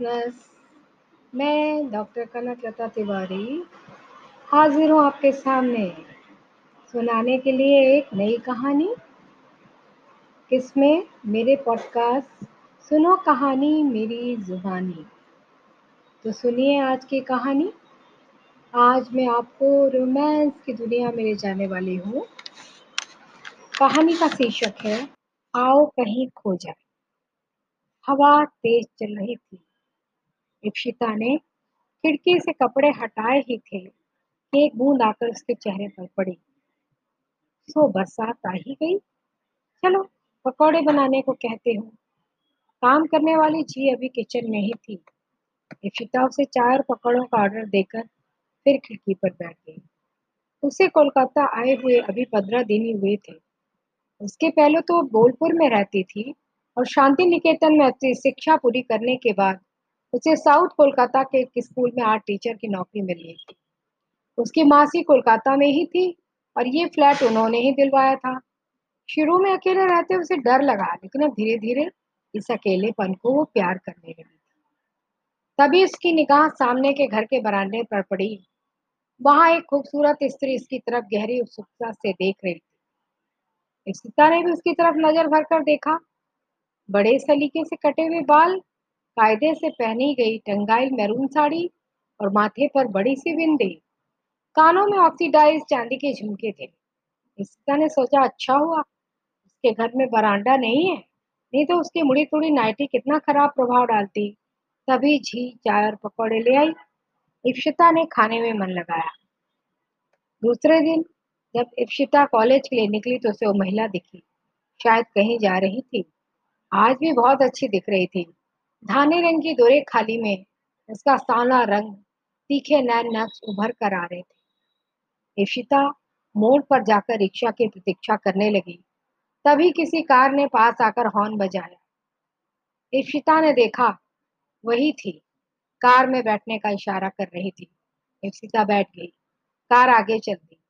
Listeners मैं doctor Kanaklata Tiwari हाजिर हूँ आपके सामने। सुनाने के लिए एक नई कहानी। किसमें? मेरे पॉडकास्ट सुनो कहानी मेरी जुबानी। तो सुनिए आज की कहानी। आज मैं आपको रोमांस की दुनिया में ले जाने वाली हूँ। कहानी का शीर्षक है, आओ कहीं खो जाए। हवा तेज चल रही थी। इप्शिता ने खिड़की से कपड़े हटाए ही थे। कि एक बूंद आकर उसके चेहरे पर पड़ी। सो बरसात आ ही गई। चलो, पकौड़े बनाने को कहते हो। काम करने वाली जी अभी किचन में ही थी। इप्शिता उसे चार पकौड़ों का ऑर्डर देकर फिर खिड़की पर बैठ गई। उसे कोलकाता आए हुए अभी पंद्रह दिन ही हुए थे। उसके पहले तो बोलपुर में रहती थी और शांति निकेतन में अपनी शिक्षा पूरी करने के बाद उसे साउथ कोलकाता के एक स्कूल में आर्ट टीचर की नौकरी मिल थी। उसकी मासी कोलकाता में ही थी और ये फ्लैट उन्होंने ही दिलवाया था। शुरू में अकेले रहते उसे डर लगा, लेकिन अब धीरे धीरे इस अकेलेपन को वो प्यार करने लगी तभी उसकी निगाह सामने के घर के बरामदे पर पड़ी। वहाँ एक खूबसूरत स्त्री इसकी तरफ़ गहरी उत्सुकता से देख रही थी। सीता ने भी उसकी तरफ़ नज़र भर कर देखा, बड़े सलीके से कटे हुए बाल कायदे से पहनी गई टंगाइल मैरून साड़ी और माथे पर बड़ी सी बिंदी। कानों में ऑक्सीडाइज चांदी के झुमके थे। इसका ने सोचा अच्छा हुआ, उसके घर में बरांडा नहीं है, नहीं तो उसकी मुड़ी तुड़ी नाइटी कितना खराब प्रभाव डालती। तभी झी चाय और पकौड़े ले आई। इप्शिता ने खाने में मन लगाया। दूसरे दिन, जब इप्शिता कॉलेज के लिए निकली तो उसे वो महिला दिखी। शायद कहीं जा रही थी। आज भी बहुत अच्छी दिख रही थी। धाने रंग की दोरे खाली में, उसका सांवला रंग तीखे नैन नक्श उभर कर आ रहे थे। इशिता मोड़ पर जाकर रिक्शा की प्रतीक्षा करने लगी। तभी किसी कार ने पास आकर हॉर्न बजाया। इशिता ने देखा, वही थी। कार में बैठने का इशारा कर रही थी। इशिता बैठ गई। कार आगे चल दी।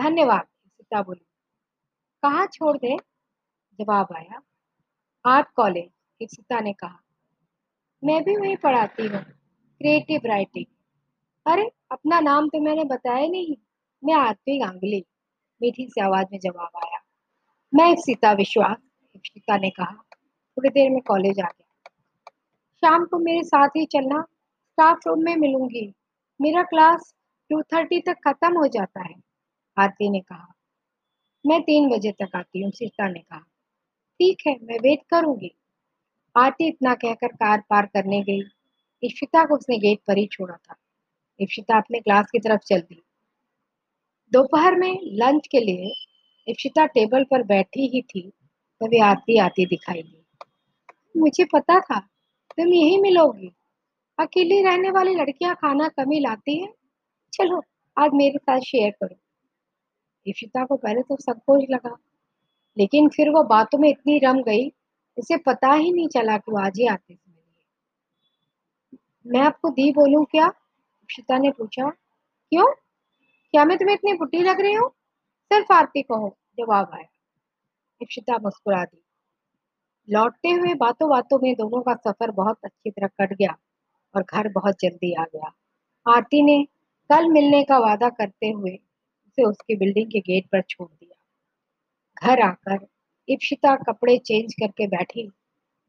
धन्यवाद इशिता बोली। कहाँ छोड़ दे? जवाब आया, आर्ट कॉलेज। इप्सिता ने कहा, मैं भी वहीं पढ़ाती हूँ क्रिएटिव राइटिंग अरे, अपना नाम तो मैंने बताया नहीं, मैं आरती गांगुली मीठी सी आवाज़ में जवाब आया। मैं सीता, विश्वास इप्सिता ने कहा, थोड़ी देर में कॉलेज आ गया। शाम को मेरे साथ ही चलना स्टाफ रूम में मिलूँगी। मेरा क्लास टू थर्टी तक खत्म हो जाता है, आरती ने कहा। मैं तीन बजे तक आती हूँ, सीता ने कहा। ठीक है, मैं वेट करूँगी। आरती इतना कहकर कार पार करने गई। इशिता को उसने गेट पर ही छोड़ा था। इशिता अपने क्लास की तरफ़ चल दी। दोपहर में लंच के लिए इशिता टेबल पर बैठी ही थी। तभी आरती आती दिखाई दी। मुझे पता था, तुम यही मिलोगी। अकेली रहने वाली लड़कियाँ खाना कमी लाती है। चलो, आज मेरे साथ शेयर करो। इशिता को पहले तो संकोच लगा, लेकिन फिर वो बातों में इतनी रम गई उसे पता ही नहीं चला कि वो आज ही आते थे मैं आपको दी बोलूँ क्या? अक्षिता ने पूछा। क्यों? क्या मैं तुम्हें इतनी बुढ़ी लग रही हूँ? सिर्फ़ आरती कहो, जवाब आया। इक्षिता मुस्कुरा दी। लौटते हुए बातों बातों में दोनों का सफ़र बहुत अच्छी तरह कट गया और घर बहुत जल्दी आ गया। आरती ने कल मिलने का वादा करते हुए उसे उसकी बिल्डिंग के गेट पर छोड़ दिया। घर आकर इप्शिता कपड़े चेंज करके बैठी।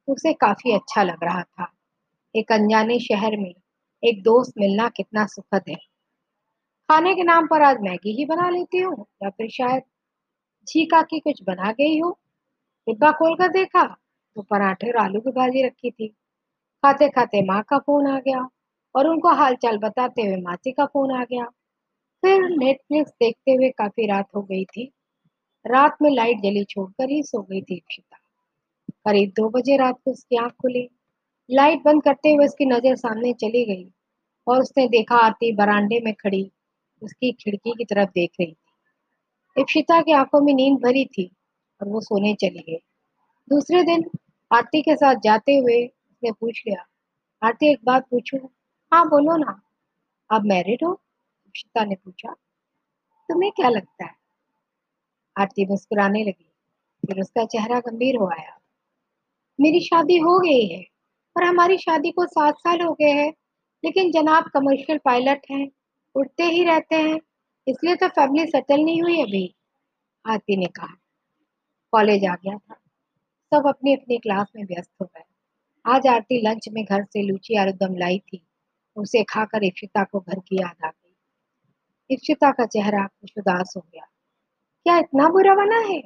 उसे काफ़ी अच्छा लग रहा था। एक अनजाने शहर में एक दोस्त मिलना कितना सुखद है। खाने के नाम पर आज मैगी ही बना लेती हूँ, या फिर शायद छीका की कुछ बना गई हो। डिब्बा खोल कर देखा तो पराठे और आलू की भाजी रखी थी। खाते खाते माँ का फ़ोन आ गया और उनको हालचाल बताते हुए मासी का फ़ोन आ गया। फिर नेटफ्लिक्स देखते हुए काफ़ी रात हो गई थी। रात में लाइट जली छोड़कर ही सो गई थी इप्शिता करीब दो बजे रात को उसकी आँख खुली। लाइट बंद करते हुए उसकी नज़र सामने चली गई और उसने देखा आरती बरांडे में खड़ी, उसकी खिड़की की तरफ़ देख रही थी। इप्शिता की आँखों में नींद भरी थी और वो सोने चली गई। दूसरे दिन आरती के साथ जाते हुए उसने पूछ लिया, आरती, एक बात पूछू? हाँ बोलो ना। आप मैरिड हो? इप्शिता ने पूछा, तुम्हें क्या लगता है? आरती मुस्कुराने लगी, फिर उसका चेहरा गंभीर हो आया। मेरी शादी हो गई है और हमारी शादी को सात साल हो गए हैं, लेकिन जनाब कमर्शियल पायलट हैं, उड़ते ही रहते हैं, इसलिए तो फैमिली सेटल नहीं हुई अभी, आरती ने कहा। कॉलेज आ गया था, सब अपनी अपनी क्लास में व्यस्त हो गए। आज आरती लंच में घर से लूची आलूदम लाई थी, उसे खाकर इक्षिता को घर की याद आ गई। इक्षिता का चेहरा कुछ उदास हो गया। क्या इतना बुरा बना है?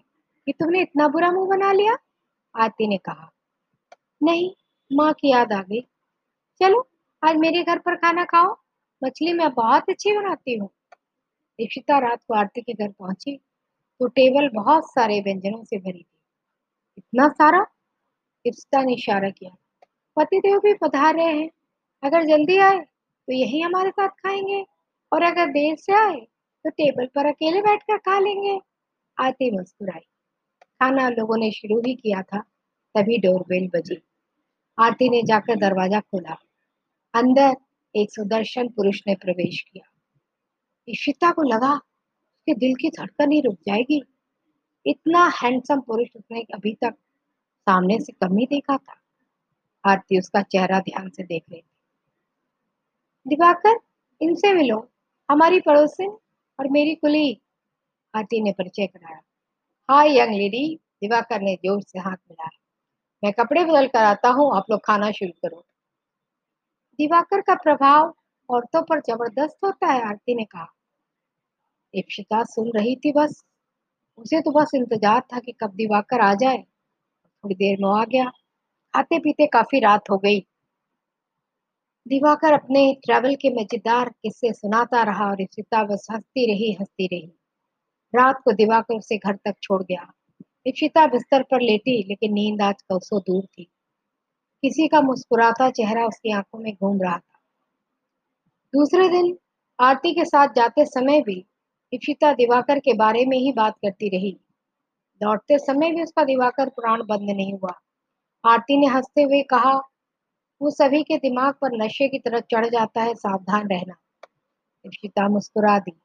कि तुमने इतना बुरा मुँह बना लिया? आरती ने कहा, नहीं, माँ की याद आ गई। चलो, आज मेरे घर पर खाना खाओ। मछली मैं बहुत अच्छी बनाती हूँ। दीक्षिता रात को आरती के घर पहुँची तो टेबल बहुत सारे व्यंजनों से भरी थी। इतना सारा? दीक्षिता ने इशारा किया, पतिदेव भी पधार रहे हैं। अगर जल्दी आए तो यही हमारे साथ खाएँगे। और अगर देर से आए तो टेबल पर अकेले बैठकर खा लेंगे। आती मुस्कुराई खाना लोगों ने शुरू ही किया था, तभी डोरबेल बजी। आरती ने जाकर दरवाज़ा खोला। अंदर एक सुदर्शन पुरुष ने प्रवेश किया। इशिता को लगा, उसके दिल की धड़कन ही रुक जाएगी। इतना हैंडसम पुरुष उसने अभी तक सामने से कम ही देखा था। आरती उसका चेहरा ध्यान से देख रही थी। दिवाकर, इनसे मिलो। हमारी पड़ोसिन और मेरी कुली। आरती ने परिचय कराया। हाय, यंग लेडी, दिवाकर ने ज़ोर से हाथ मिलाया। मैं कपड़े बदल कर आता हूँ, आप लोग खाना शुरू करो। दिवाकर का प्रभाव औरतों पर ज़बरदस्त होता है, आरती ने कहा। इप्सिता सुन रही थी बस। उसे तो बस इंतज़ार था कि कब दिवाकर आ जाए। थोड़ी देर में आ गया। खाते पीते काफ़ी रात हो गई। दिवाकर अपने ट्रैवल के मज़ेदार किस्से सुनाता रहा और इप्सिता बस हंसती रही हंसती रही। रात को दिवाकर उसे घर तक छोड़ गया। इप्सिता बिस्तर पर लेटी, लेकिन नींद आज कौसों दूर थी। किसी का मुस्कुराता चेहरा उसकी आँखों में घूम रहा था। दूसरे दिन आरती के साथ जाते समय भी इप्सिता दिवाकर के बारे में ही बात करती रही। लौटते समय भी उसका दिवाकर प्राण बंद नहीं हुआ। आरती ने हँसते हुए कहा, वो सभी के दिमाग पर नशे की तरह चढ़ जाता है, सावधान रहना। इप्सिता मुस्कुरा दी।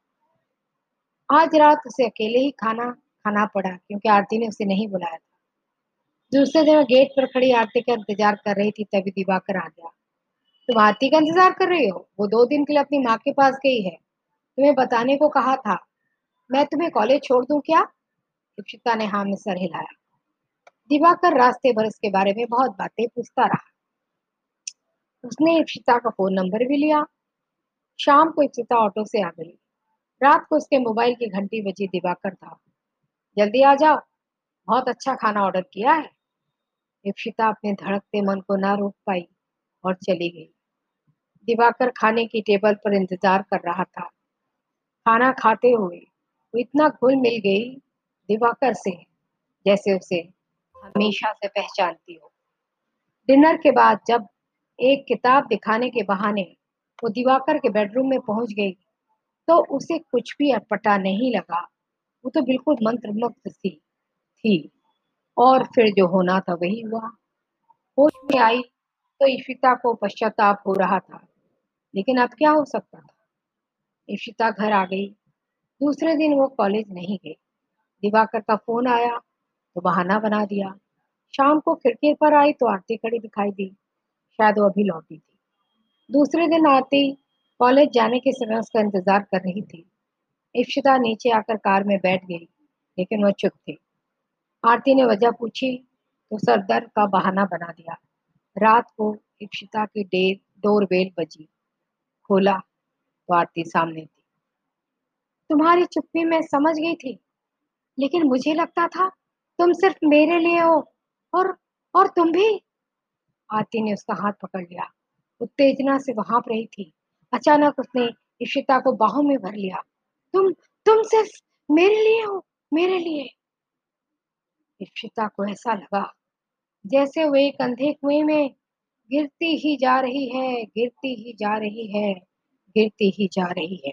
आज रात उसे अकेले ही खाना खाना पड़ा, क्योंकि आरती ने उसे नहीं बुलाया था। दूसरे दिन गेट पर खड़ी आरती का इंतज़ार कर रही थी, तभी दिवाकर आ गया। तुम आरती का इंतज़ार कर रही हो? वो दो दिन के लिए अपनी माँ के पास गई है। तुम्हें बताने को कहा था। मैं तुम्हें कॉलेज छोड़ दूँ क्या? इक्षिता ने हाँ में सर हिलाया। दिवाकर रास्ते भर उसके बारे में बहुत बातें पूछता रहा। उसने इक्षिता का फ़ोन नंबर भी लिया। शाम को इक्षिता ऑटो से आ गई रात को उसके मोबाइल की घंटी बजी दिवाकर था। जल्दी आ जाओ। बहुत अच्छा खाना ऑर्डर किया है। इक्षिता अपने धड़कते मन को ना रोक पाई और चली गई। दिवाकर खाने की टेबल पर इंतज़ार कर रहा था। खाना खाते हुए वो इतना घुल मिल गई दिवाकर से, जैसे उसे हमेशा से पहचानती हो। डिनर के बाद जब एक किताब दिखाने के बहाने वो दिवाकर के बेडरूम में पहुँच गई तो उसे कुछ भी अटपटा नहीं लगा। वो तो बिल्कुल मंत्रमुग्ध सी थी। और फिर जो होना था वही हुआ। होश में आई तो इशिता को पश्चाताप हो रहा था। लेकिन अब क्या हो सकता था? इशिता घर आ गई। दूसरे दिन वो कॉलेज नहीं गई। दिवाकर का फ़ोन आया तो बहाना बना दिया। शाम को खिड़की पर आई तो आरती खड़ी दिखाई दी। शायद वो अभी लौटी थी। दूसरे दिन आरती कॉलेज जाने के समय उसका इंतज़ार कर रही थी। इफ्शिता नीचे आकर कार में बैठ गई, लेकिन वह चुप थी। आरती ने वजह पूछी तो सरदर्द का बहाना बना दिया। रात को इप्सिता की डेर डोरबेल बजी। खोला तो आरती सामने थी। तुम्हारी चुप्पी में समझ गई थी, लेकिन मुझे लगता था तुम सिर्फ़ मेरे लिए हो और और तुम भी। आरती ने उसका हाथ पकड़ लिया। उत्तेजना से वहाँ रही थी। अचानक उसने इशिता को बाहों में भर लिया। तुम तुम सिर्फ़ मेरे लिए हो, मेरे लिए। इशिता को ऐसा लगा जैसे वो एक अंधे कुएँ में गिरती ही जा रही है, गिरती ही जा रही है, गिरती ही जा रही है।